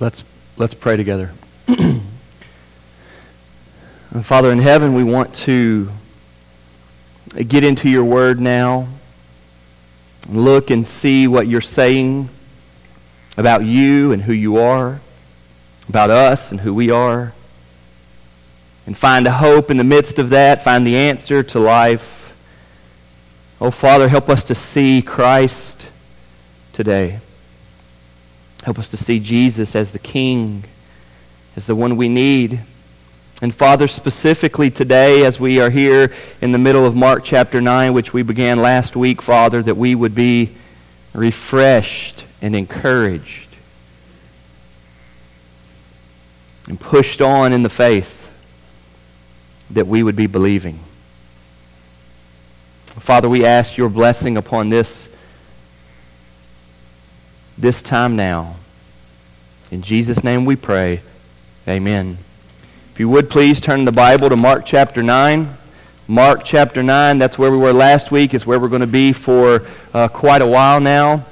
Let's, let's pray together. Father in heaven, we want to get into your word now. Look and see what you're saying about you and who you are, about us and who we are, and find a hope in the midst of that, find the answer to life. Oh, Father, help us to see Christ today. Help us to see Jesus as the King, as the one we need. And Father, specifically today, as we are here in the middle of Mark chapter 9, which we began last week, Father, that we would be refreshed and encouraged and pushed on in the faith that we would be believing. Father, we ask your blessing upon this this time now. In Jesus' name we pray. Amen. If you would please turn the Bible to Mark chapter 9. Mark chapter 9, that's where we were last week. It's where we're going to be for uh, quite a while now.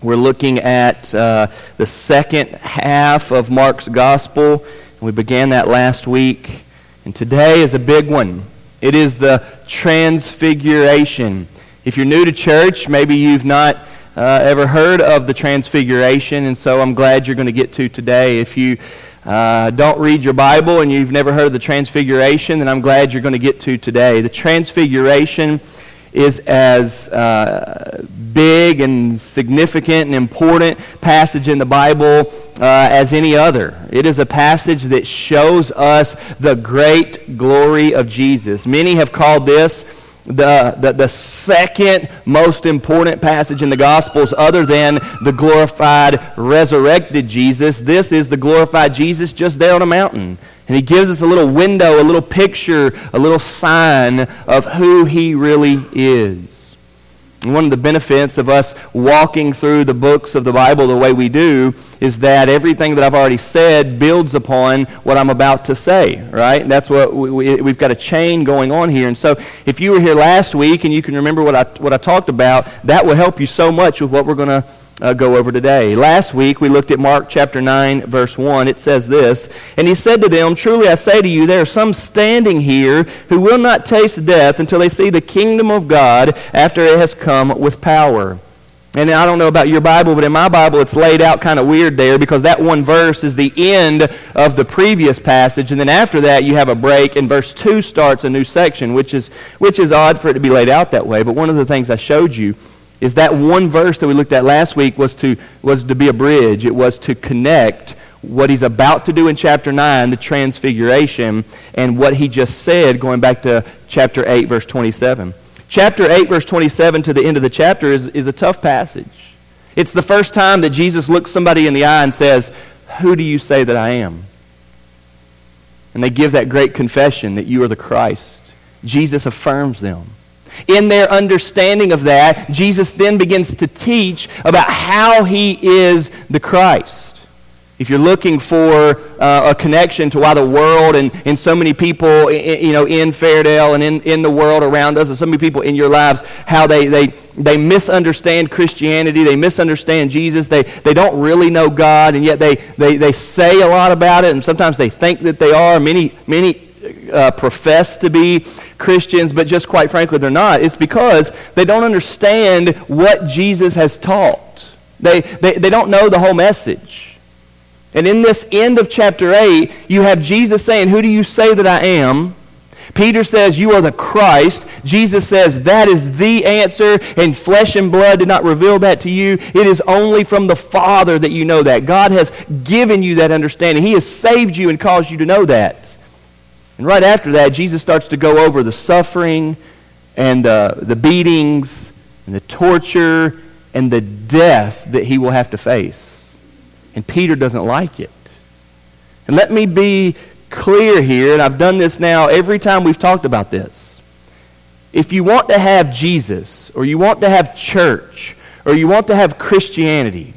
We're looking at uh, the second half of Mark's gospel. We began that last week. And today is a big one. It is the transfiguration. If you're new to church, maybe you've not uh, ever heard of the Transfiguration, and so I'm glad you're going to get to today. If you uh, don't read your Bible and you've never heard of the Transfiguration, then I'm glad you're going to get to today. The Transfiguration is as uh, big and significant and important passage in the Bible uh, as any other. It is a passage that shows us the great glory of Jesus. Many have called this the, the, the second most important passage in the Gospels, other than the glorified, resurrected Jesus. This is the glorified Jesus just there on a mountain. And he gives us a little window, a little picture, a little sign of who he really is. And one of the benefits of us walking through the books of the Bible the way we do is that everything that I've already said builds upon what I'm about to say, right? That's what we, we, we've got a chain going on here. And so if you were here last week and you can remember what I, what I talked about, that will help you so much with what we're going to uh, go over today. Last week we looked at Mark chapter 9, verse 1. It says this And he said to them, Truly I say to you, there are some standing here who will not taste death until they see the kingdom of God after it has come with power. And I don't know about your Bible, but in my Bible it's laid out kind of weird there because that one verse is the end of the previous passage. And then after that you have a break and verse 2 starts a new section, which is, which is odd for it to be laid out that way. But one of the things I showed you is that one verse that we looked at last week was to, was to be a bridge. It was to connect what he's about to do in chapter 9, the transfiguration, and what he just said going back to chapter 8, verse 27. Chapter 8, verse 27 to the end of the chapter is, is a tough passage. It's the first time that Jesus looks somebody in the eye and says, Who do you say that I am? And they give that great confession that you are the Christ. Jesus affirms them. In their understanding of that, Jesus then begins to teach about how he is the Christ. If you're looking for uh, a connection to why the world and, and so many people, you know, in Fairdale and in, in the world around us, and so many people in your lives, how they, they, they misunderstand Christianity, they misunderstand Jesus, they, they don't really know God, and yet they, they, they say a lot about it, and sometimes they think that they are. Many, many uh, profess to be Christians, but just quite frankly, they're not. It's because they don't understand what Jesus has taught. They, they, they don't know the whole message. And in this end of chapter 8, you have Jesus saying, Who do you say that I am? Peter says, You are the Christ. Jesus says, That is the answer, and flesh and blood did not reveal that to you. It is only from the Father that you know that. God has given you that understanding. He has saved you and caused you to know that. And right after that, Jesus starts to go over the suffering and uh, the beatings and the torture and the death that he will have to face. And Peter doesn't like it. And let me be clear here, and I've done this now every time we've talked about this. If you want to have Jesus, or you want to have church, or you want to have Christianity,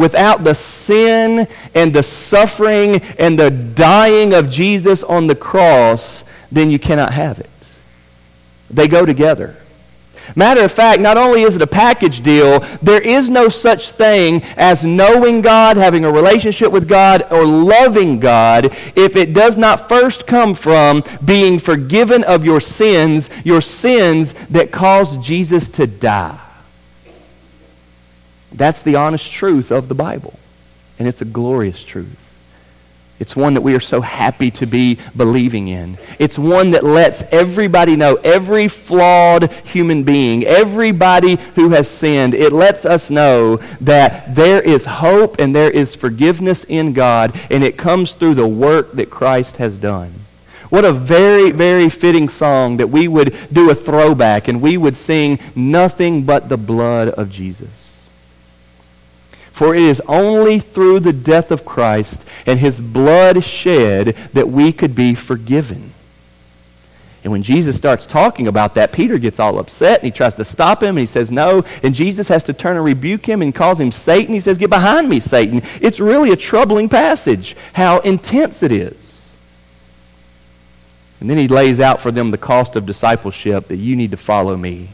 Without the sin and the suffering and the dying of Jesus on the cross, then you cannot have it. They go together. Matter of fact, not only is it a package deal, there is no such thing as knowing God, having a relationship with God, or loving God if it does not first come from being forgiven of your sins, your sins that caused Jesus to die. That's the honest truth of the Bible, and it's a glorious truth. It's one that we are so happy to be believing in. It's one that lets everybody know, every flawed human being, everybody who has sinned, it lets us know that there is hope and there is forgiveness in God, and it comes through the work that Christ has done. What a very, very fitting song that we would do a throwback and we would sing nothing but the blood of Jesus. For it is only through the death of Christ and his blood shed that we could be forgiven. And when Jesus starts talking about that, Peter gets all upset and he tries to stop him and he says no. And Jesus has to turn and rebuke him and calls him Satan. He says, Get behind me, Satan. It's really a troubling passage, how intense it is. And then he lays out for them the cost of discipleship that you need to follow me.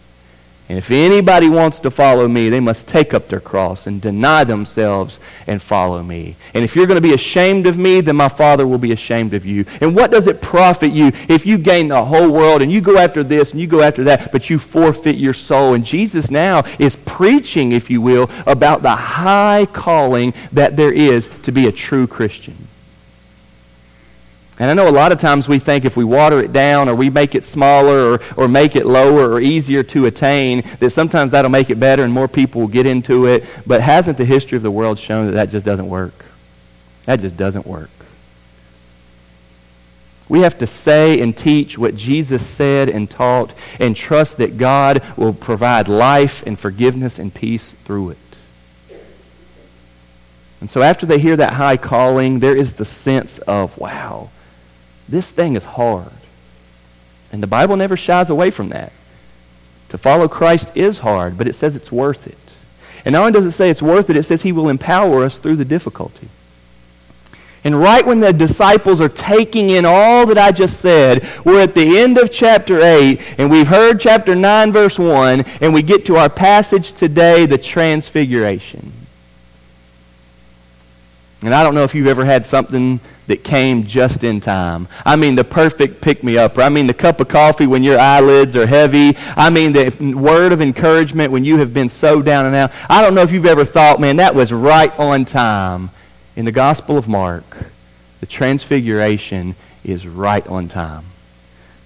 And if anybody wants to follow me, they must take up their cross and deny themselves and follow me. And if you're going to be ashamed of me, then my Father will be ashamed of you. And what does it profit you if you gain the whole world and you go after this and you go after that, but you forfeit your soul? And Jesus now is preaching, if you will, about the high calling that there is to be a true Christian. And I know a lot of times we think if we water it down or we make it smaller or, or make it lower or easier to attain, that sometimes that'll make it better and more people will get into it. But hasn't the history of the world shown that that just doesn't work? That just doesn't work. We have to say and teach what Jesus said and taught and trust that God will provide life and forgiveness and peace through it. And so after they hear that high calling, there is the sense of, wow, this thing is hard. And the Bible never shies away from that. To follow Christ is hard, but it says it's worth it. And not only does it say it's worth it, it says he will empower us through the difficulty. And right when the disciples are taking in all that I just said, we're at the end of chapter 8, and we've heard chapter 9, verse 1, and we get to our passage today, the Transfiguration. And I don't know if you've ever had something that came just in time. I mean, the perfect pick me up. I mean, the cup of coffee when your eyelids are heavy. I mean, the word of encouragement when you have been so down and out. I don't know if you've ever thought, man, that was right on time. In the Gospel of Mark, the transfiguration is right on time.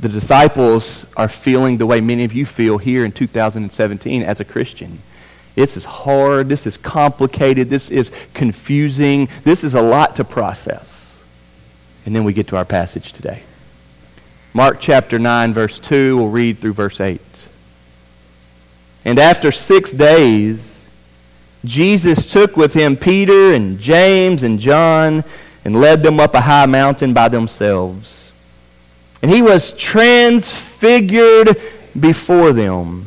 The disciples are feeling the way many of you feel here in 2017 as a Christian. This is hard. This is complicated. This is confusing. This is a lot to process. And then we get to our passage today. Mark chapter 9, verse 2, we'll read through verse 8. And after six days, Jesus took with him Peter and James and John and led them up a high mountain by themselves. And he was transfigured before them,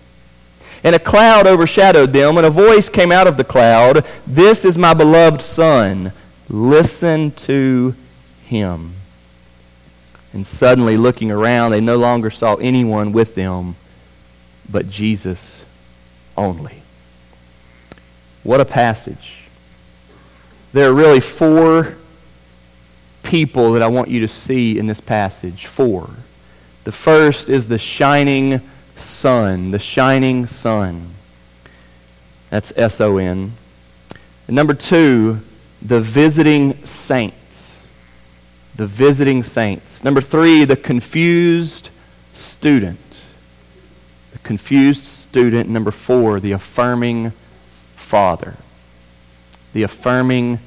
And a cloud overshadowed them, and a voice came out of the cloud This is my beloved Son. Listen to him. And suddenly, looking around, they no longer saw anyone with them but Jesus only. What a passage. There are really four people that I want you to see in this passage. Four. The first is the shining sun. The shining sun. That's S O N. Number two, the visiting saints. the visiting saints. Number three, the confused student. The confused student. Number four, the affirming father. The affirming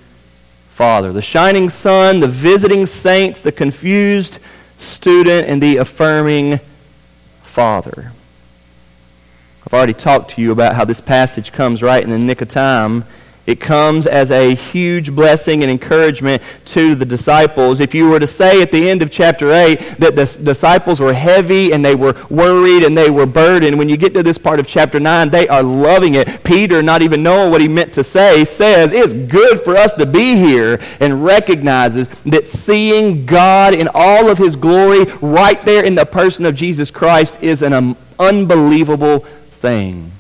father. The shining sun, the visiting saints, the confused student, and the affirming father. I've already talked to you about how this passage comes right in the nick of time it comes as a huge blessing and encouragement to the disciples. If you were to say at the end of chapter 8 that the disciples were heavy and they were worried and they were burdened, when you get to this part of chapter 9, they are loving it. Peter, not even knowing what he meant to say, says, It's good for us to be here, and recognizes that seeing God in all of his glory right there in the person of Jesus Christ is an um, unbelievable thing.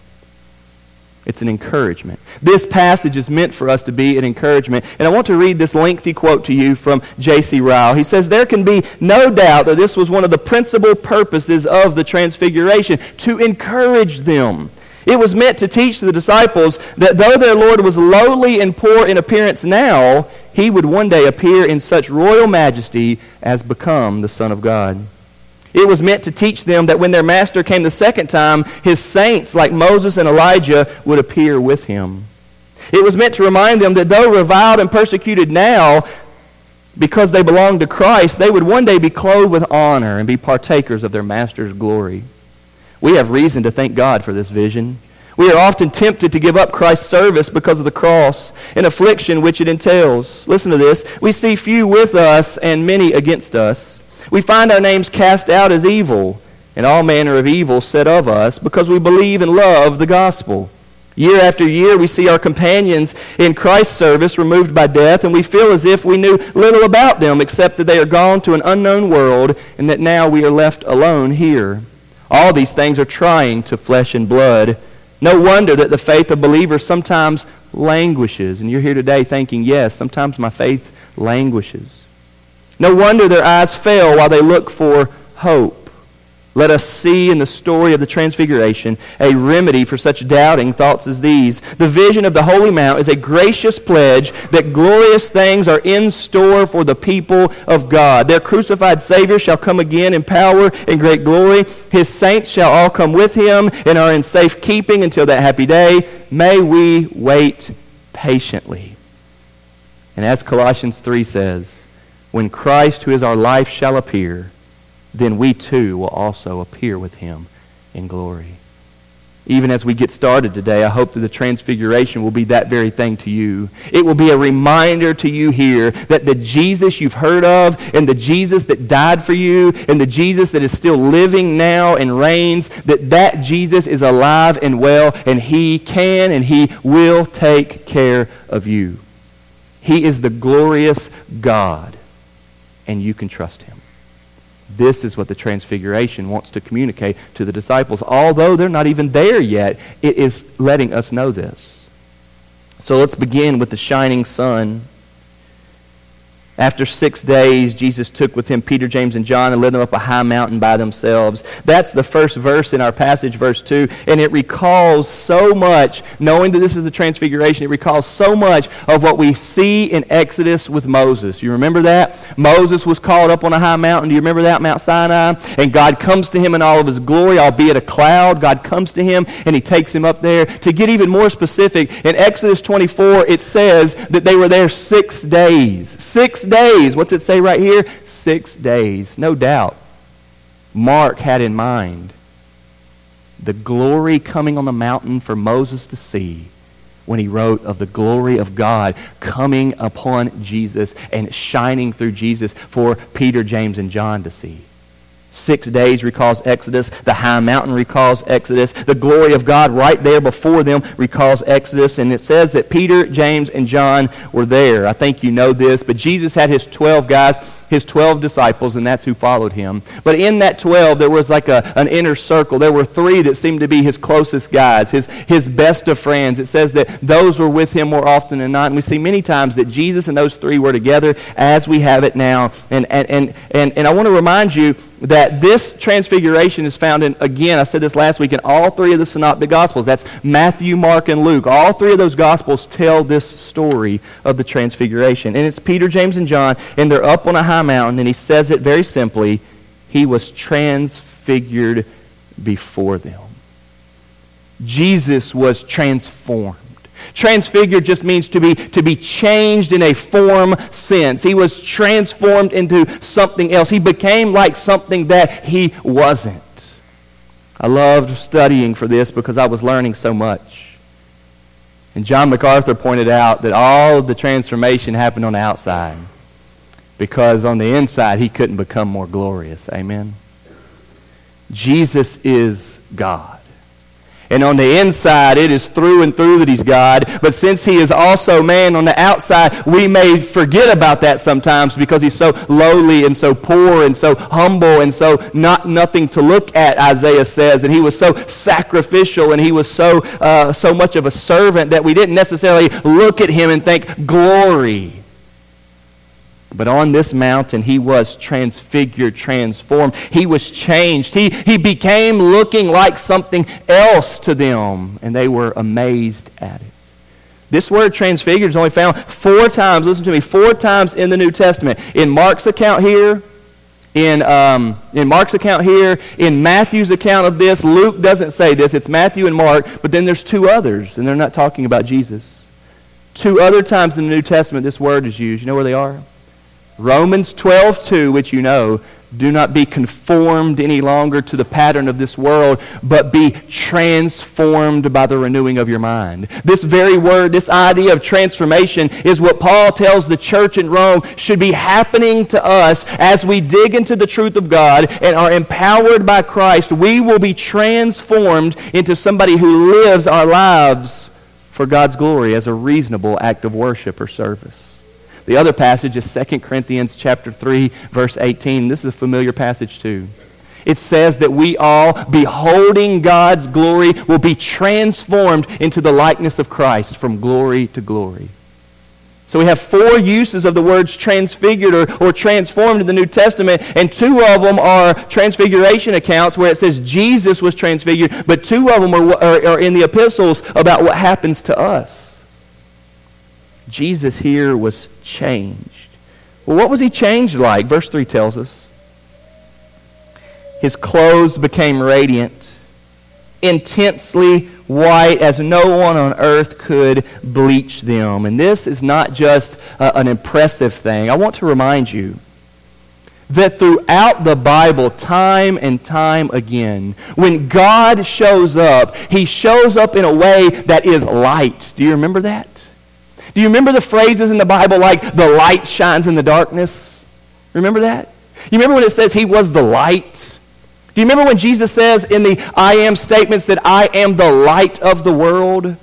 It's an encouragement. This passage is meant for us to be an encouragement. And I want to read this lengthy quote to you from J.C. Ryle. He says, There can be no doubt that this was one of the principal purposes of the Transfiguration, to encourage them. It was meant to teach the disciples that though their Lord was lowly and poor in appearance now, he would one day appear in such royal majesty as become the Son of God. It was meant to teach them that when their master came the second time, his saints, like Moses and Elijah, would appear with him. It was meant to remind them that though reviled and persecuted now, because they belonged to Christ, they would one day be clothed with honor and be partakers of their master's glory. We have reason to thank God for this vision. We are often tempted to give up Christ's service because of the cross and affliction which it entails. Listen to this. We see few with us and many against us. We find our names cast out as evil, and all manner of evil said of us, because we believe and love the gospel. Year after year, we see our companions in Christ's service removed by death, and we feel as if we knew little about them except that they are gone to an unknown world and that now we are left alone here. All these things are trying to flesh and blood. No wonder that the faith of believers sometimes languishes. And you're here today thinking, yes, sometimes my faith languishes. No wonder their eyes fail while they look for hope. Let us see in the story of the Transfiguration a remedy for such doubting thoughts as these. The vision of the Holy Mount is a gracious pledge that glorious things are in store for the people of God. Their crucified Savior shall come again in power and great glory. His saints shall all come with him and are in safe keeping until that happy day. May we wait patiently. And as Colossians 3 says, when Christ, who is our life, shall appear, then we too will also appear with him in glory. Even as we get started today, I hope that the transfiguration will be that very thing to you. It will be a reminder to you here that the Jesus you've heard of and the Jesus that died for you and the Jesus that is still living now and reigns, that that Jesus is alive and well and he can and he will take care of you. He is the glorious God and you can trust him. This is what the Transfiguration wants to communicate to the disciples. Although they're not even there yet, it is letting us know this. So let's begin with the shining sun. After six days, Jesus took with him Peter, James, and John and led them up a high mountain by themselves. That's the first verse in our passage, verse 2. And it recalls so much, knowing that this is the transfiguration, it recalls so much of what we see in Exodus with Moses. You remember that? Moses was called up on a high mountain. Do you remember that? Mount Sinai. And God comes to him in all of his glory, albeit a cloud. God comes to him and he takes him up there. To get even more specific, in Exodus 24, it says that they were there six days. Six days. What's it say right here? Six days. No doubt. Mark had in mind the glory coming on the mountain for Moses to see when he wrote of the glory of God coming upon Jesus and shining through Jesus for Peter, James, and John to see. Six days recalls Exodus. The high mountain recalls Exodus. The glory of God right there before them recalls Exodus. And it says that Peter, James, and John were there. I think you know this, but Jesus had his 12 guys his 12 disciples, and that's who followed him. But in that 12, there was like a, an inner circle. There were three that seemed to be his closest guys, his, his best of friends. It says that those were with him more often than not. And we see many times that Jesus and those three were together as we have it now. And, and, and, and, and I want to remind you that this transfiguration is found in, again, I said this last week, in all three of the synoptic gospels. That's Matthew, Mark, and Luke. All three of those gospels tell this story of the transfiguration. And it's Peter, James, and John, and they're up on a high mountain, and he says it very simply He was transfigured before them. Jesus was transformed. Transfigured just means to be, to be changed in a form sense. He was transformed into something else. He became like something that he wasn't. I loved studying for this because I was learning so much. And John MacArthur pointed out that all of the transformation happened on the outside because on the inside he couldn't become more glorious. Amen. Jesus is God. And on the inside, it is through and through that he's God. But since he is also man on the outside, we may forget about that sometimes because he's so lowly and so poor and so humble and so not nothing to look at, Isaiah says. And he was so sacrificial and he was so, uh, so much of a servant that we didn't necessarily look at him and think, glory. But on this mountain, he was transfigured, transformed. He was changed. He, he became looking like something else to them, and they were amazed at it. This word transfigured is only found four times, listen to me, four times in the New Testament. In Mark's account here, in, um, in Mark's account here, in Matthew's account of this, Luke doesn't say this. It's Matthew and Mark, but then there's two others, and they're not talking about Jesus. Two other times in the New Testament this word is used. You know where they are? Romans 12:2, which you know, do not be conformed any longer to the pattern of this world, but be transformed by the renewing of your mind. This very word, this idea of transformation, is what Paul tells the church in Rome should be happening to us as we dig into the truth of God and are empowered by Christ. We will be transformed into somebody who lives our lives for God's glory as a reasonable act of worship or service. The other passage is 2 Corinthians chapter 3 verse 18. This is a familiar passage too. It says that we all, beholding God's glory, will be transformed into the likeness of Christ from glory to glory. So we have four uses of the words transfigured or, or transformed in the New Testament, and two of them are transfiguration accounts where it says Jesus was transfigured, but two of them are, are, are in the epistles about what happens to us. Jesus here was changed. Well, what was he changed like? Verse 3 tells us. His clothes became radiant, intensely white as no one on earth could bleach them. And this is not just uh, an impressive thing. I want to remind you that throughout the Bible, time and time again, when God shows up, he shows up in a way that is light. Do you remember that? Do you remember the phrases in the Bible like the light shines in the darkness? Remember that? You remember when it says he was the light? Do you remember when Jesus says in the I am statements that I am the light of the world?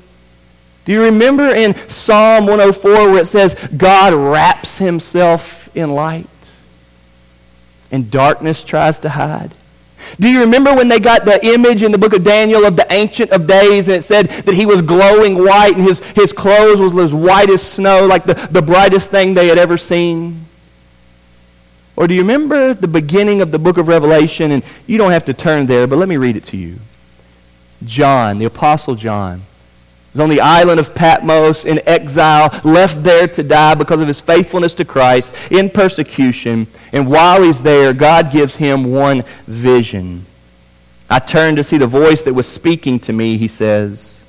Do you remember in Psalm 104 where it says God wraps himself in light and darkness tries to hide? Do you remember when they got the image in the book of Daniel of the Ancient of Days and it said that he was glowing white and his, his clothes was as white as snow, like the, the brightest thing they had ever seen? Or do you remember the beginning of the book of Revelation? And you don't have to turn there, but let me read it to you. John, the Apostle John, was on the island of Patmos in exile, left there to die because of his faithfulness to Christ in persecution. And while he's there, God gives him one vision. I turned to see the voice that was speaking to me, he says.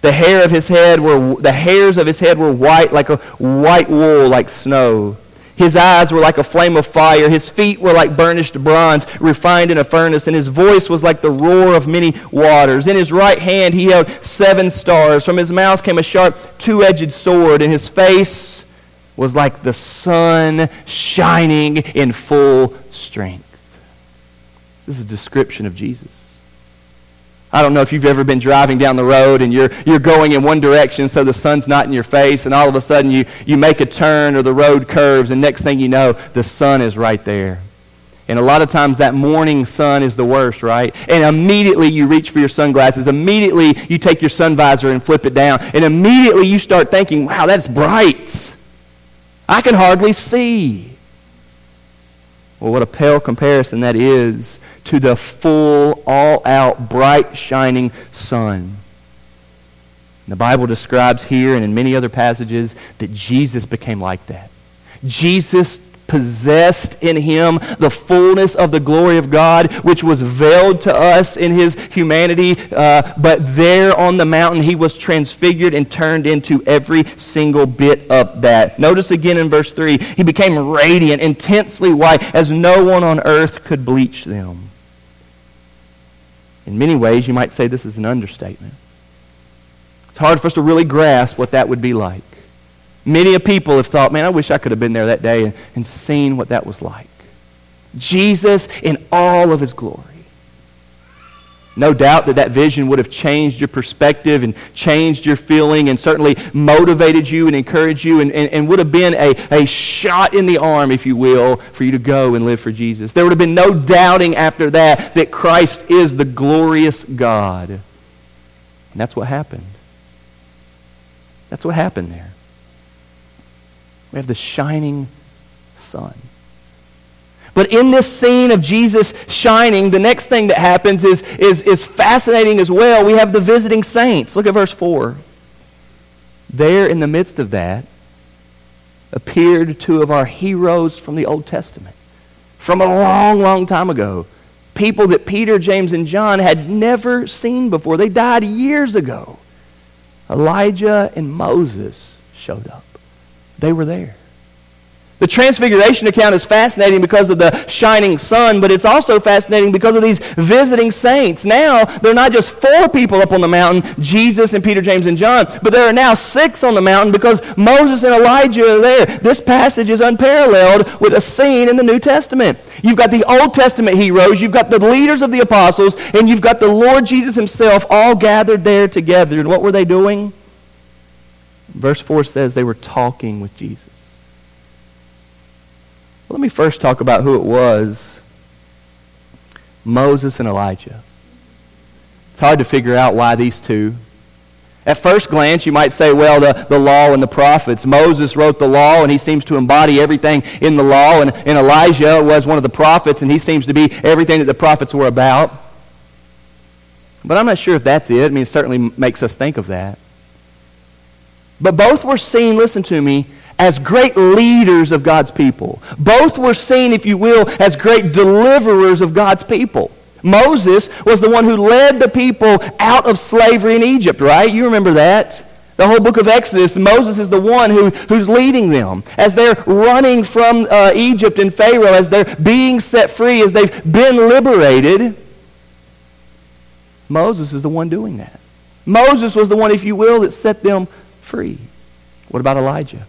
The hair of his head were the hairs of his head were white like a white wool like snow. His eyes were like a flame of fire. His feet were like burnished bronze, refined in a furnace. And his voice was like the roar of many waters. In his right hand he held seven stars. From his mouth came a sharp two edged sword. And his face was like the sun shining in full strength. This is a description of Jesus. I don't know if you've ever been driving down the road and you're, you're going in one direction so the sun's not in your face, and all of a sudden you, you make a turn or the road curves, and next thing you know, the sun is right there. And a lot of times that morning sun is the worst, right? And immediately you reach for your sunglasses. Immediately you take your sun visor and flip it down. And immediately you start thinking, wow, that's bright. I can hardly see. Well, what a pale comparison that is to the full, all out, bright, shining sun. The Bible describes here and in many other passages that Jesus became like that. Jesus possessed in him the fullness of the glory of God, which was veiled to us in his humanity. Uh, but there on the mountain, he was transfigured and turned into every single bit of that. Notice again in verse 3 he became radiant, intensely white, as no one on earth could bleach them. In many ways, you might say this is an understatement. It's hard for us to really grasp what that would be like. Many of people have thought, man, I wish I could have been there that day and, and seen what that was like. Jesus in all of his glory. No doubt that that vision would have changed your perspective and changed your feeling and certainly motivated you and encouraged you and, and, and, would have been a, a shot in the arm, if you will, for you to go and live for Jesus. There would have been no doubting after that that Christ is the glorious God. And that's what happened. That's what happened there. We have the shining sun. But in this scene of Jesus shining, the next thing that happens is, is, is fascinating as well. We have the visiting saints. Look at verse 4. There in the midst of that appeared two of our heroes from the Old Testament from a long, long time ago. People that Peter, James, and John had never seen before. They died years ago. Elijah and Moses showed up. They were there. The Transfiguration account is fascinating because of the shining sun, but it's also fascinating because of these visiting saints. Now, there are not just four people up on the mountain, Jesus and Peter, James, and John, but there are now six on the mountain because Moses and Elijah are there. This passage is unparalleled with a scene in the New Testament. You've got the Old Testament heroes, you've got the leaders of the apostles, and you've got the Lord Jesus himself all gathered there together. And what were they doing? Verse 4 says they were talking with Jesus. Well, let me first talk about who it was Moses and Elijah. It's hard to figure out why these two. At first glance, you might say, well, the, the law and the prophets. Moses wrote the law, and he seems to embody everything in the law. And, and Elijah was one of the prophets, and he seems to be everything that the prophets were about. But I'm not sure if that's it. I mean, it certainly makes us think of that. But both were seen, listen to me, as great leaders of God's people. Both were seen, if you will, as great deliverers of God's people. Moses was the one who led the people out of slavery in Egypt, right? You remember that? The whole book of Exodus, Moses is the one who, who's leading them. As they're running from uh, Egypt and Pharaoh, as they're being set free, as they've been liberated, Moses is the one doing that. Moses was the one, if you will, that set them free. What about Elijah?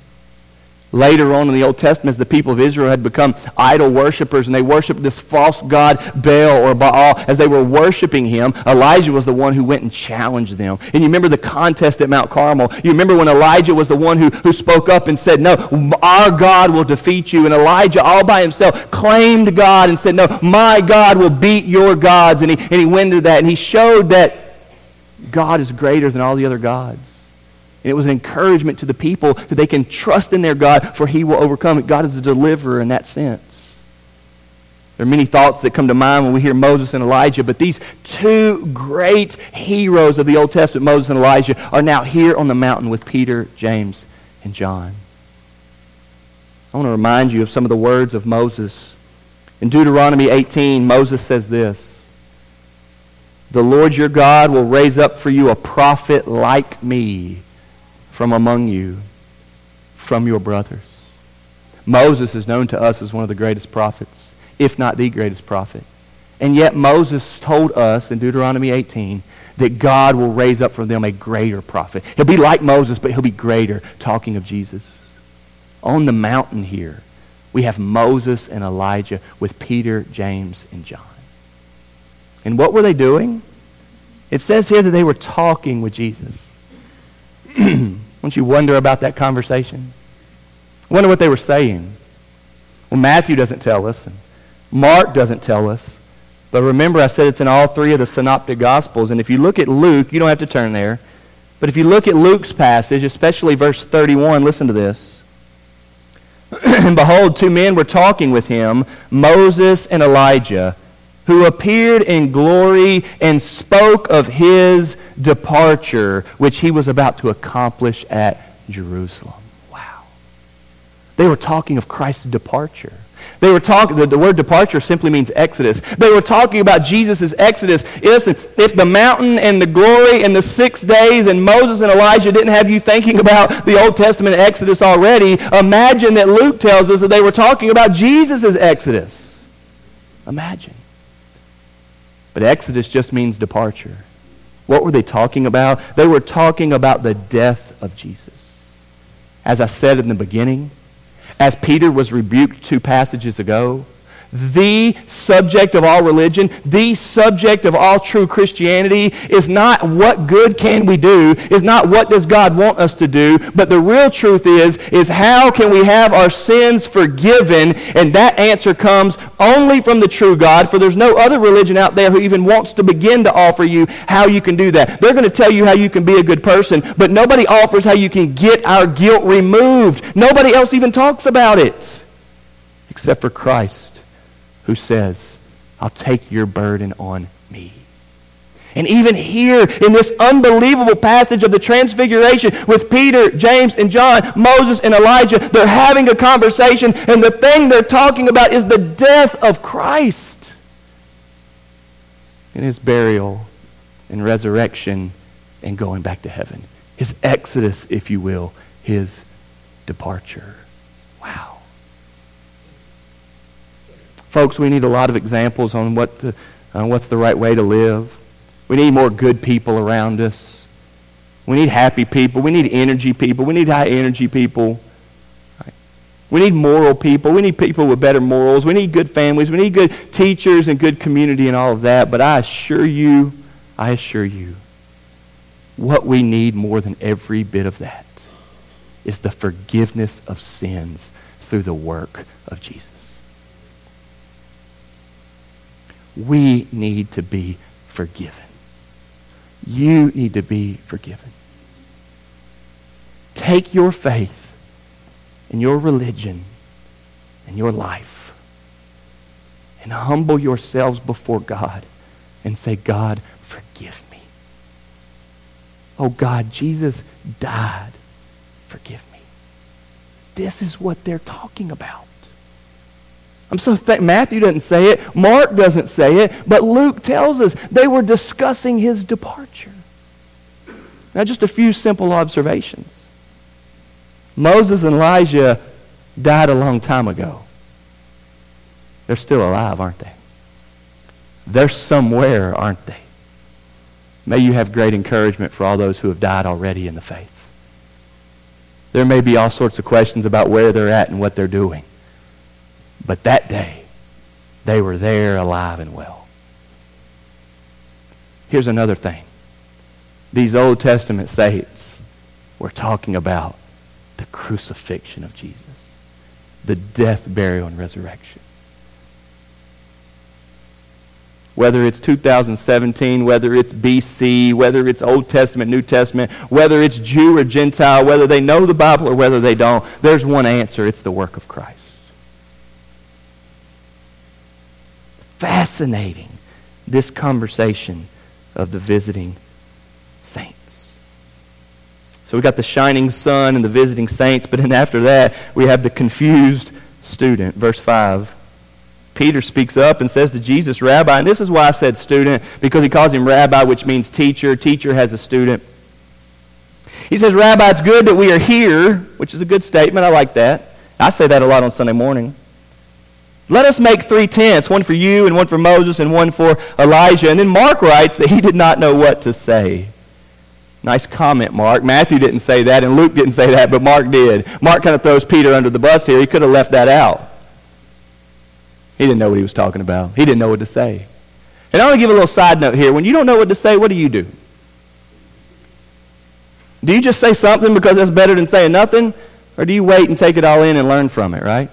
Later on in the Old Testament, as the people of Israel had become idol worshippers and they worshiped this false god Baal or Baal, as they were worshiping him, Elijah was the one who went and challenged them. And you remember the contest at Mount Carmel. You remember when Elijah was the one who, who spoke up and said, No, our God will defeat you. And Elijah, all by himself, claimed God and said, No, my God will beat your gods. And he, and he went into that and he showed that God is greater than all the other gods. And it was an encouragement to the people that they can trust in their God, for he will overcome. God is a deliverer in that sense. There are many thoughts that come to mind when we hear Moses and Elijah, but these two great heroes of the Old Testament, Moses and Elijah, are now here on the mountain with Peter, James, and John. I want to remind you of some of the words of Moses. In Deuteronomy 18, Moses says this The Lord your God will raise up for you a prophet like me from among you, from your brothers. Moses is known to us as one of the greatest prophets, if not the greatest prophet. And yet Moses told us in Deuteronomy 18 that God will raise up for them a greater prophet. He'll be like Moses, but he'll be greater, talking of Jesus. On the mountain here, we have Moses and Elijah with Peter, James, and John. And what were they doing? It says here that they were talking with Jesus. Don't you wonder about that conversation? Wonder what they were saying. Well, Matthew doesn't tell us, and Mark doesn't tell us. But remember, I said it's in all three of the synoptic gospels. And if you look at Luke, you don't have to turn there. But if you look at Luke's passage, especially verse 31, listen to this. and behold, two men were talking with him, Moses and Elijah who appeared in glory and spoke of his departure, which he was about to accomplish at Jerusalem. Wow. They were talking of Christ's departure. They were talking, the, the, word departure simply means exodus. They were talking about Jesus' exodus. Listen, if the mountain and the glory and the six days and Moses and Elijah didn't have you thinking about the Old Testament exodus already, imagine that Luke tells us that they were talking about Jesus' exodus. Imagine. But Exodus just means departure. What were they talking about? They were talking about the death of Jesus. As I said in the beginning, as Peter was rebuked two passages ago, the subject of all religion, the subject of all true Christianity is not what good can we do, is not what does God want us to do, but the real truth is, is how can we have our sins forgiven? And that answer comes only from the true God, for there's no other religion out there who even wants to begin to offer you how you can do that. They're going to tell you how you can be a good person, but nobody offers how you can get our guilt removed. Nobody else even talks about it except for Christ who says, I'll take your burden on me. And even here in this unbelievable passage of the Transfiguration with Peter, James, and John, Moses, and Elijah, they're having a conversation, and the thing they're talking about is the death of Christ and his burial and resurrection and going back to heaven. His exodus, if you will, his departure. Wow. Folks, we need a lot of examples on what to, on what's the right way to live. We need more good people around us. We need happy people. We need energy people. We need high energy people. We need moral people. We need people with better morals. We need good families. We need good teachers and good community and all of that. But I assure you, I assure you, what we need more than every bit of that is the forgiveness of sins through the work of Jesus. We need to be forgiven. You need to be forgiven. Take your faith and your religion and your life and humble yourselves before God and say, God, forgive me. Oh God, Jesus died. Forgive me. This is what they're talking about. I'm so th- Matthew doesn't say it, Mark doesn't say it, but Luke tells us they were discussing his departure. Now, just a few simple observations. Moses and Elijah died a long time ago. They're still alive, aren't they? They're somewhere, aren't they? May you have great encouragement for all those who have died already in the faith. There may be all sorts of questions about where they're at and what they're doing. But that day, they were there alive and well. Here's another thing. These Old Testament saints were talking about the crucifixion of Jesus, the death, burial, and resurrection. Whether it's 2017, whether it's BC, whether it's Old Testament, New Testament, whether it's Jew or Gentile, whether they know the Bible or whether they don't, there's one answer. It's the work of Christ. Fascinating, this conversation of the visiting saints. So we got the shining sun and the visiting saints, but then after that, we have the confused student. Verse 5. Peter speaks up and says to Jesus, Rabbi, and this is why I said student, because he calls him rabbi, which means teacher. Teacher has a student. He says, Rabbi, it's good that we are here, which is a good statement. I like that. I say that a lot on Sunday morning. Let us make three tents, one for you and one for Moses and one for Elijah. And then Mark writes that he did not know what to say. Nice comment, Mark. Matthew didn't say that, and Luke didn't say that, but Mark did. Mark kind of throws Peter under the bus here. He could have left that out. He didn't know what he was talking about. He didn't know what to say. And I want to give a little side note here. When you don't know what to say, what do you do? Do you just say something because that's better than saying nothing? Or do you wait and take it all in and learn from it, right?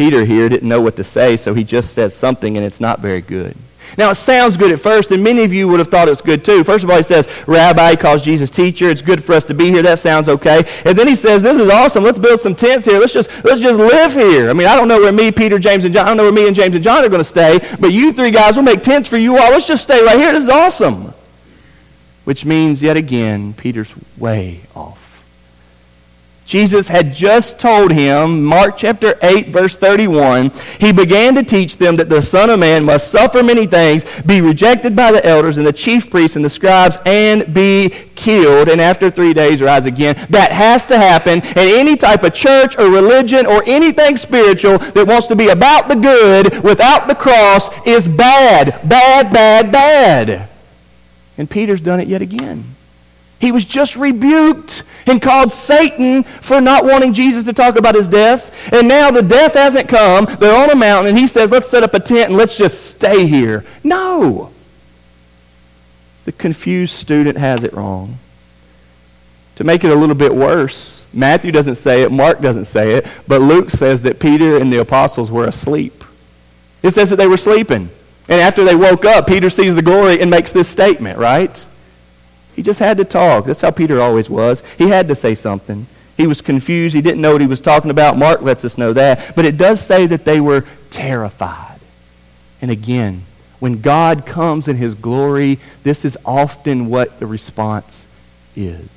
Peter here didn't know what to say, so he just says something, and it's not very good. Now, it sounds good at first, and many of you would have thought it's good too. First of all, he says, Rabbi, he calls Jesus teacher. It's good for us to be here. That sounds okay. And then he says, This is awesome. Let's build some tents here. Let's just, let's just live here. I mean, I don't know where me, Peter, James, and John, I don't know where me and James and John are going to stay, but you three guys will make tents for you all. Let's just stay right here. This is awesome. Which means, yet again, Peter's way off. Jesus had just told him, Mark chapter 8, verse 31, he began to teach them that the Son of Man must suffer many things, be rejected by the elders and the chief priests and the scribes, and be killed, and after three days rise again. That has to happen. And any type of church or religion or anything spiritual that wants to be about the good without the cross is bad, bad, bad, bad. And Peter's done it yet again. He was just rebuked and called Satan for not wanting Jesus to talk about his death. And now the death hasn't come. They're on a mountain, and he says, Let's set up a tent and let's just stay here. No. The confused student has it wrong. To make it a little bit worse, Matthew doesn't say it, Mark doesn't say it, but Luke says that Peter and the apostles were asleep. It says that they were sleeping. And after they woke up, Peter sees the glory and makes this statement, right? He just had to talk. That's how Peter always was. He had to say something. He was confused. He didn't know what he was talking about. Mark lets us know that. But it does say that they were terrified. And again, when God comes in his glory, this is often what the response is.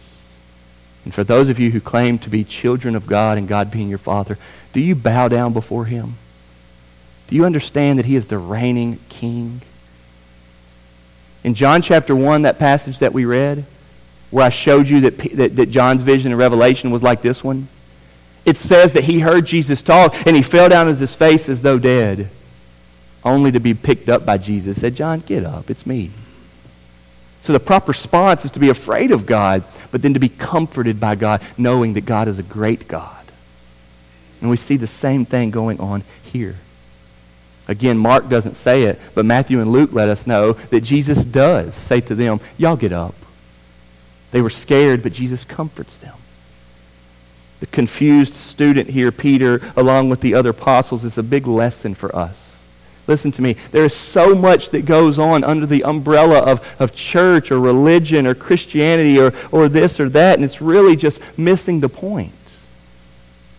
And for those of you who claim to be children of God and God being your Father, do you bow down before him? Do you understand that he is the reigning king? In John chapter 1, that passage that we read, where I showed you that, that, that John's vision and revelation was like this one, it says that he heard Jesus talk and he fell down on his face as though dead, only to be picked up by Jesus. Said, John, get up. It's me. So the proper response is to be afraid of God, but then to be comforted by God, knowing that God is a great God. And we see the same thing going on here. Again, Mark doesn't say it, but Matthew and Luke let us know that Jesus does say to them, Y'all get up. They were scared, but Jesus comforts them. The confused student here, Peter, along with the other apostles, is a big lesson for us. Listen to me. There is so much that goes on under the umbrella of, of church or religion or Christianity or, or this or that, and it's really just missing the point.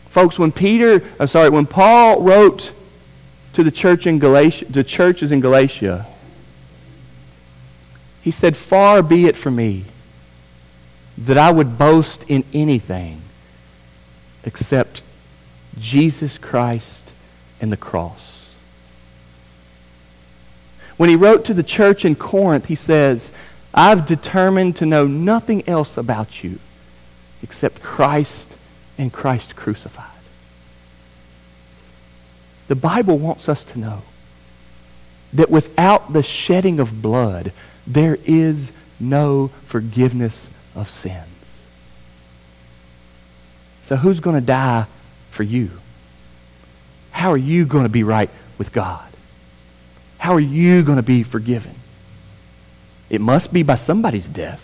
Folks, when Peter, I'm sorry, when Paul wrote to the church in Galatia, the churches in Galatia. He said, Far be it from me that I would boast in anything except Jesus Christ and the cross. When he wrote to the church in Corinth, he says, I've determined to know nothing else about you except Christ and Christ crucified. The Bible wants us to know that without the shedding of blood, there is no forgiveness of sins. So who's going to die for you? How are you going to be right with God? How are you going to be forgiven? It must be by somebody's death.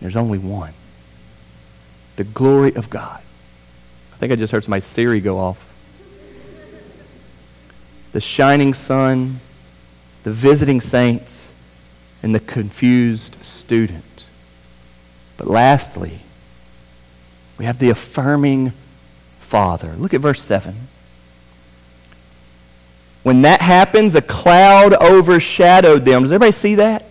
There's only one. The glory of God. I think I just heard my Siri go off the shining sun, the visiting saints, and the confused student. But lastly, we have the affirming Father. Look at verse 7. When that happens, a cloud overshadowed them. Does everybody see that?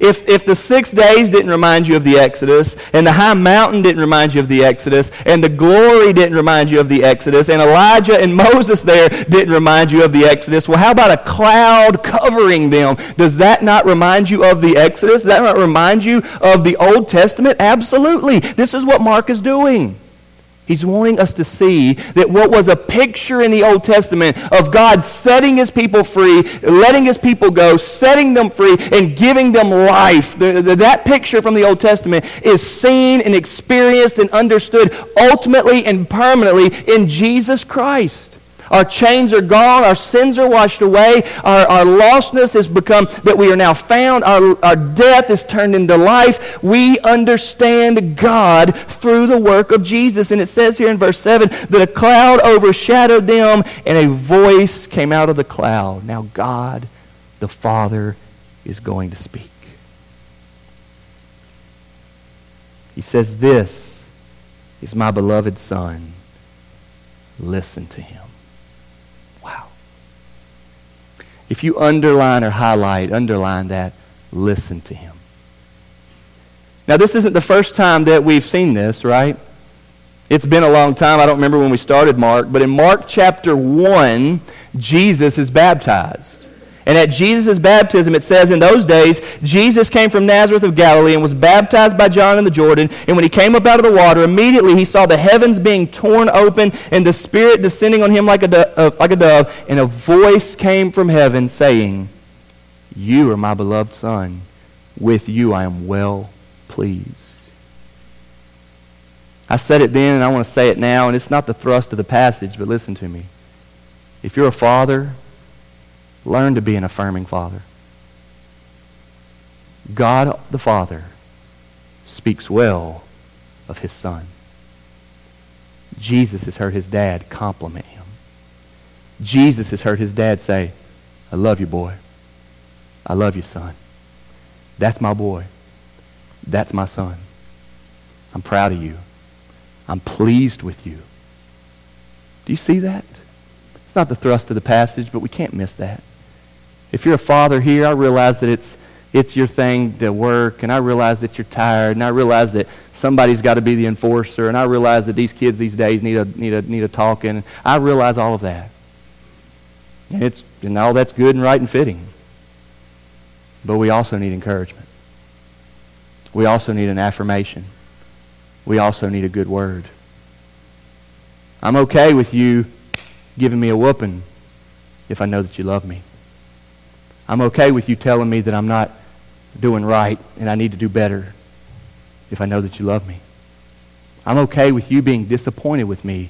If, if the six days didn't remind you of the Exodus, and the high mountain didn't remind you of the Exodus, and the glory didn't remind you of the Exodus, and Elijah and Moses there didn't remind you of the Exodus, well, how about a cloud covering them? Does that not remind you of the Exodus? Does that not remind you of the Old Testament? Absolutely. This is what Mark is doing. He's wanting us to see that what was a picture in the Old Testament of God setting his people free, letting his people go, setting them free, and giving them life. The, the, that picture from the Old Testament is seen and experienced and understood ultimately and permanently in Jesus Christ. Our chains are gone. Our sins are washed away. Our, our lostness has become that we are now found. Our, our death is turned into life. We understand God through the work of Jesus. And it says here in verse 7 that a cloud overshadowed them and a voice came out of the cloud. Now God, the Father, is going to speak. He says, This is my beloved Son. Listen to him. If you underline or highlight, underline that, listen to him. Now, this isn't the first time that we've seen this, right? It's been a long time. I don't remember when we started Mark, but in Mark chapter 1, Jesus is baptized. And at Jesus' baptism, it says, In those days, Jesus came from Nazareth of Galilee and was baptized by John in the Jordan. And when he came up out of the water, immediately he saw the heavens being torn open and the Spirit descending on him like a, do- uh, like a dove. And a voice came from heaven saying, You are my beloved Son. With you I am well pleased. I said it then and I want to say it now, and it's not the thrust of the passage, but listen to me. If you're a father, learn to be an affirming father. God the Father speaks well of his son. Jesus has heard his dad compliment him. Jesus has heard his dad say, I love you, boy. I love you, son. That's my boy. That's my son. I'm proud of you. I'm pleased with you. Do you see that? It's not the thrust of the passage, but we can't miss that. If you're a father here, I realize that it's, it's your thing to work, and I realize that you're tired, and I realize that somebody's got to be the enforcer, and I realize that these kids these days need a, need a, need a talking. I realize all of that. And, it's, and all that's good and right and fitting. But we also need encouragement. We also need an affirmation we also need a good word. I'm okay with you giving me a whooping if I know that you love me. I'm okay with you telling me that I'm not doing right and I need to do better if I know that you love me. I'm okay with you being disappointed with me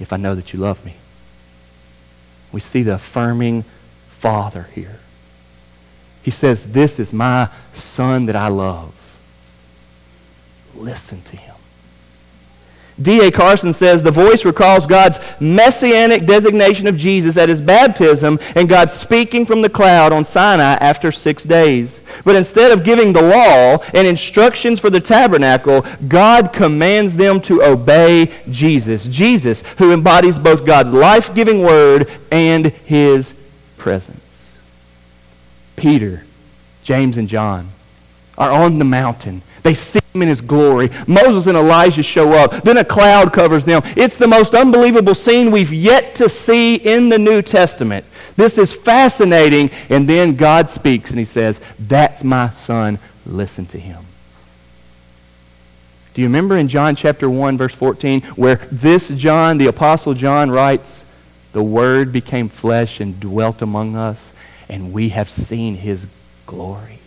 if I know that you love me. We see the affirming Father here. He says, This is my Son that I love listen to him. D.A. Carson says the voice recalls God's messianic designation of Jesus at his baptism and God speaking from the cloud on Sinai after six days. But instead of giving the law and instructions for the tabernacle, God commands them to obey Jesus. Jesus, who embodies both God's life giving word and his presence. Peter, James, and John are on the mountain they see in his glory. Moses and Elijah show up. Then a cloud covers them. It's the most unbelievable scene we've yet to see in the New Testament. This is fascinating. And then God speaks and he says, That's my son. Listen to him. Do you remember in John chapter 1, verse 14, where this John, the Apostle John, writes, The Word became flesh and dwelt among us, and we have seen his glory?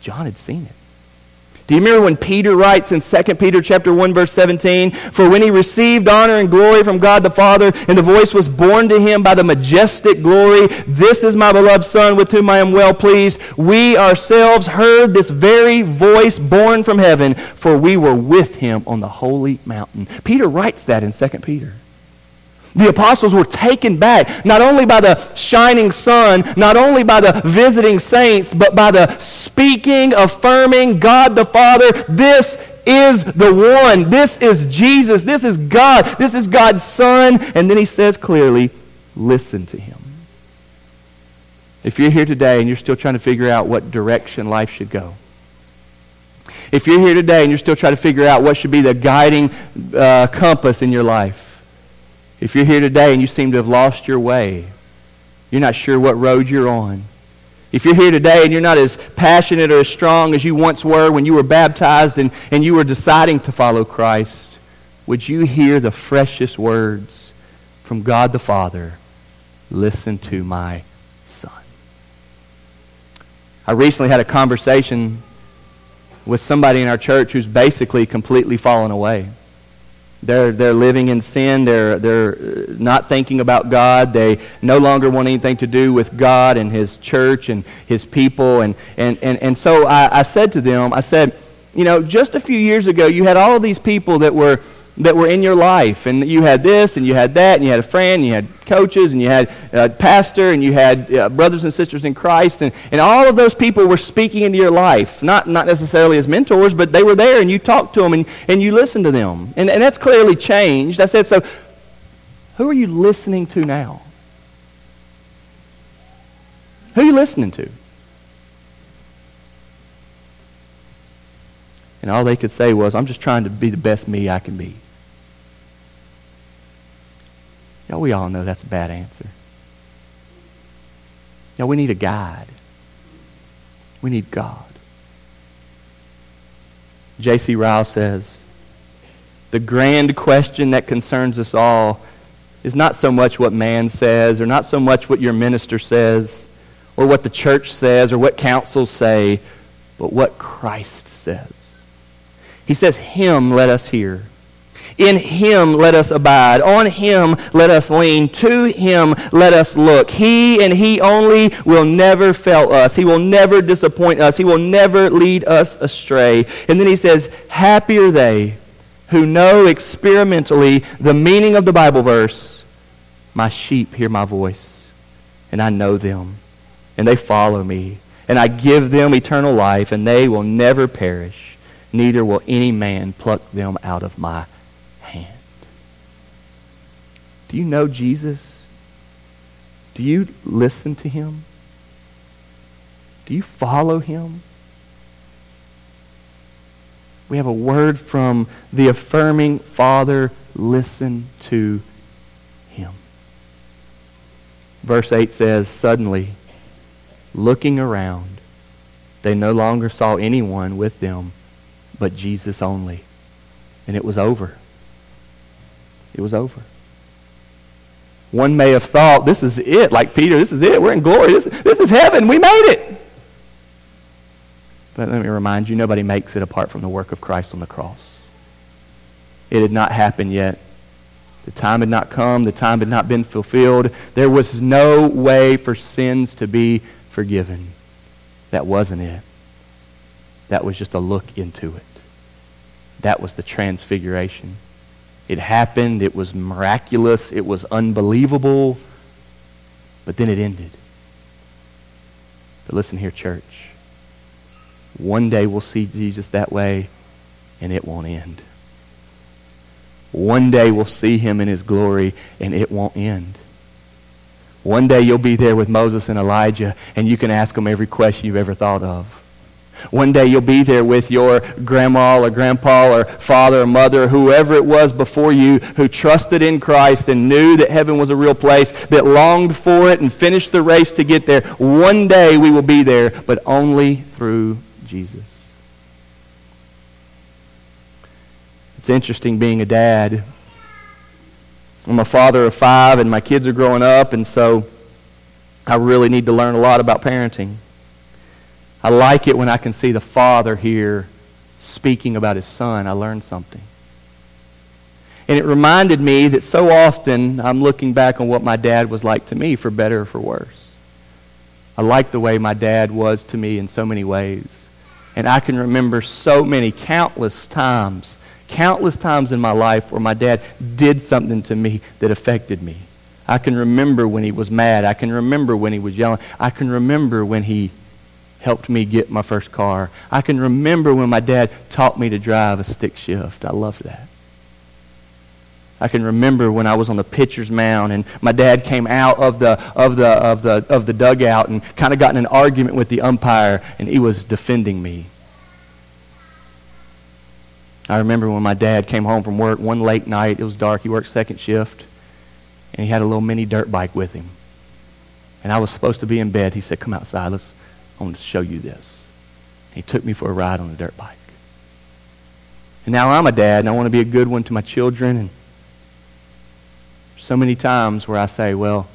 John had seen it. Do you remember when Peter writes in 2 Peter chapter 1 verse 17, "For when he received honor and glory from God the Father, and the voice was borne to him by the majestic glory, this is my beloved son with whom I am well pleased, we ourselves heard this very voice borne from heaven, for we were with him on the holy mountain." Peter writes that in 2 Peter. The apostles were taken back, not only by the shining sun, not only by the visiting saints, but by the speaking, affirming God the Father. This is the one. This is Jesus. This is God. This is God's Son. And then he says clearly, listen to him. If you're here today and you're still trying to figure out what direction life should go, if you're here today and you're still trying to figure out what should be the guiding uh, compass in your life, if you're here today and you seem to have lost your way, you're not sure what road you're on. If you're here today and you're not as passionate or as strong as you once were when you were baptized and, and you were deciding to follow Christ, would you hear the freshest words from God the Father? Listen to my son. I recently had a conversation with somebody in our church who's basically completely fallen away. They're, they're living in sin. They're, they're uh, not thinking about God. They no longer want anything to do with God and His church and His people. And, and, and, and so I, I said to them, I said, you know, just a few years ago, you had all of these people that were that were in your life. And you had this, and you had that, and you had a friend, and you had coaches, and you had a pastor, and you had uh, brothers and sisters in Christ. And, and all of those people were speaking into your life. Not, not necessarily as mentors, but they were there, and you talked to them, and, and you listened to them. And, and that's clearly changed. I said, so who are you listening to now? Who are you listening to? And all they could say was, I'm just trying to be the best me I can be. Yeah, we all know that's a bad answer. Yeah, we need a guide. We need God. J.C. Ryle says, the grand question that concerns us all is not so much what man says or not so much what your minister says or what the church says or what councils say, but what Christ says. He says, Him let us hear. In him let us abide. On him let us lean. To him let us look. He and he only will never fail us. He will never disappoint us. He will never lead us astray. And then he says, Happy are they who know experimentally the meaning of the Bible verse. My sheep hear my voice, and I know them, and they follow me. And I give them eternal life, and they will never perish, neither will any man pluck them out of my. Do you know Jesus? Do you listen to him? Do you follow him? We have a word from the affirming Father. Listen to him. Verse 8 says, Suddenly, looking around, they no longer saw anyone with them but Jesus only. And it was over. It was over. One may have thought, this is it, like Peter, this is it. We're in glory. This, this is heaven. We made it. But let me remind you, nobody makes it apart from the work of Christ on the cross. It had not happened yet. The time had not come. The time had not been fulfilled. There was no way for sins to be forgiven. That wasn't it. That was just a look into it. That was the transfiguration. It happened. It was miraculous. It was unbelievable. But then it ended. But listen here, church. One day we'll see Jesus that way, and it won't end. One day we'll see him in his glory, and it won't end. One day you'll be there with Moses and Elijah, and you can ask them every question you've ever thought of. One day you'll be there with your grandma or grandpa or father or mother, whoever it was before you who trusted in Christ and knew that heaven was a real place, that longed for it and finished the race to get there. One day we will be there, but only through Jesus. It's interesting being a dad. I'm a father of five, and my kids are growing up, and so I really need to learn a lot about parenting. I like it when I can see the father here speaking about his son. I learned something. And it reminded me that so often I'm looking back on what my dad was like to me, for better or for worse. I like the way my dad was to me in so many ways. And I can remember so many, countless times, countless times in my life where my dad did something to me that affected me. I can remember when he was mad. I can remember when he was yelling. I can remember when he helped me get my first car. I can remember when my dad taught me to drive a stick shift. I loved that. I can remember when I was on the pitcher's mound and my dad came out of the, of the, of the, of the dugout and kind of got in an argument with the umpire and he was defending me. I remember when my dad came home from work one late night. It was dark. He worked second shift. And he had a little mini dirt bike with him. And I was supposed to be in bed. He said, come outside. Let's, I want to show you this. He took me for a ride on a dirt bike. And now I'm a dad, and I want to be a good one to my children. And so many times where I say, well,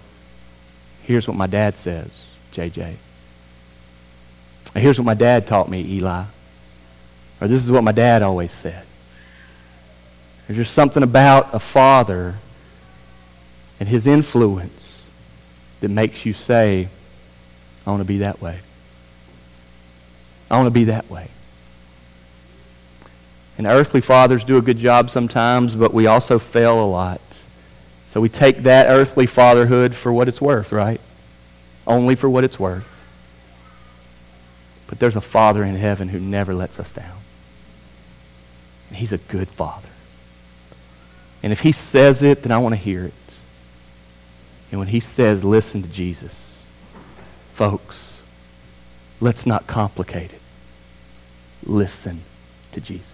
here's what my dad says, JJ. Here's what my dad taught me, Eli. Or this is what my dad always said. There's just something about a father and his influence that makes you say, I want to be that way. I want to be that way. And earthly fathers do a good job sometimes, but we also fail a lot. So we take that earthly fatherhood for what it's worth, right? Only for what it's worth. But there's a Father in heaven who never lets us down. And He's a good Father. And if He says it, then I want to hear it. And when He says, listen to Jesus, folks, let's not complicate it. Listen to Jesus.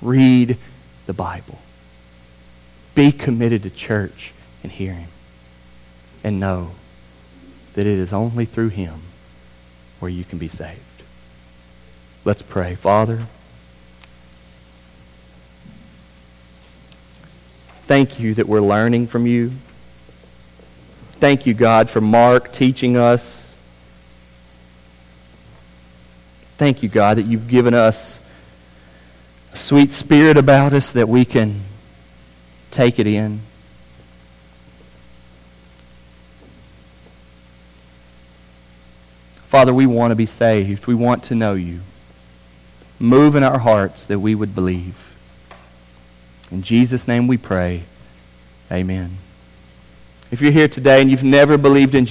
Read the Bible. Be committed to church and hear him. And know that it is only through him where you can be saved. Let's pray. Father, thank you that we're learning from you. Thank you, God, for Mark teaching us. Thank you, God, that you've given us a sweet spirit about us that we can take it in. Father, we want to be saved. We want to know you. Move in our hearts that we would believe. In Jesus' name we pray. Amen. If you're here today and you've never believed in Jesus,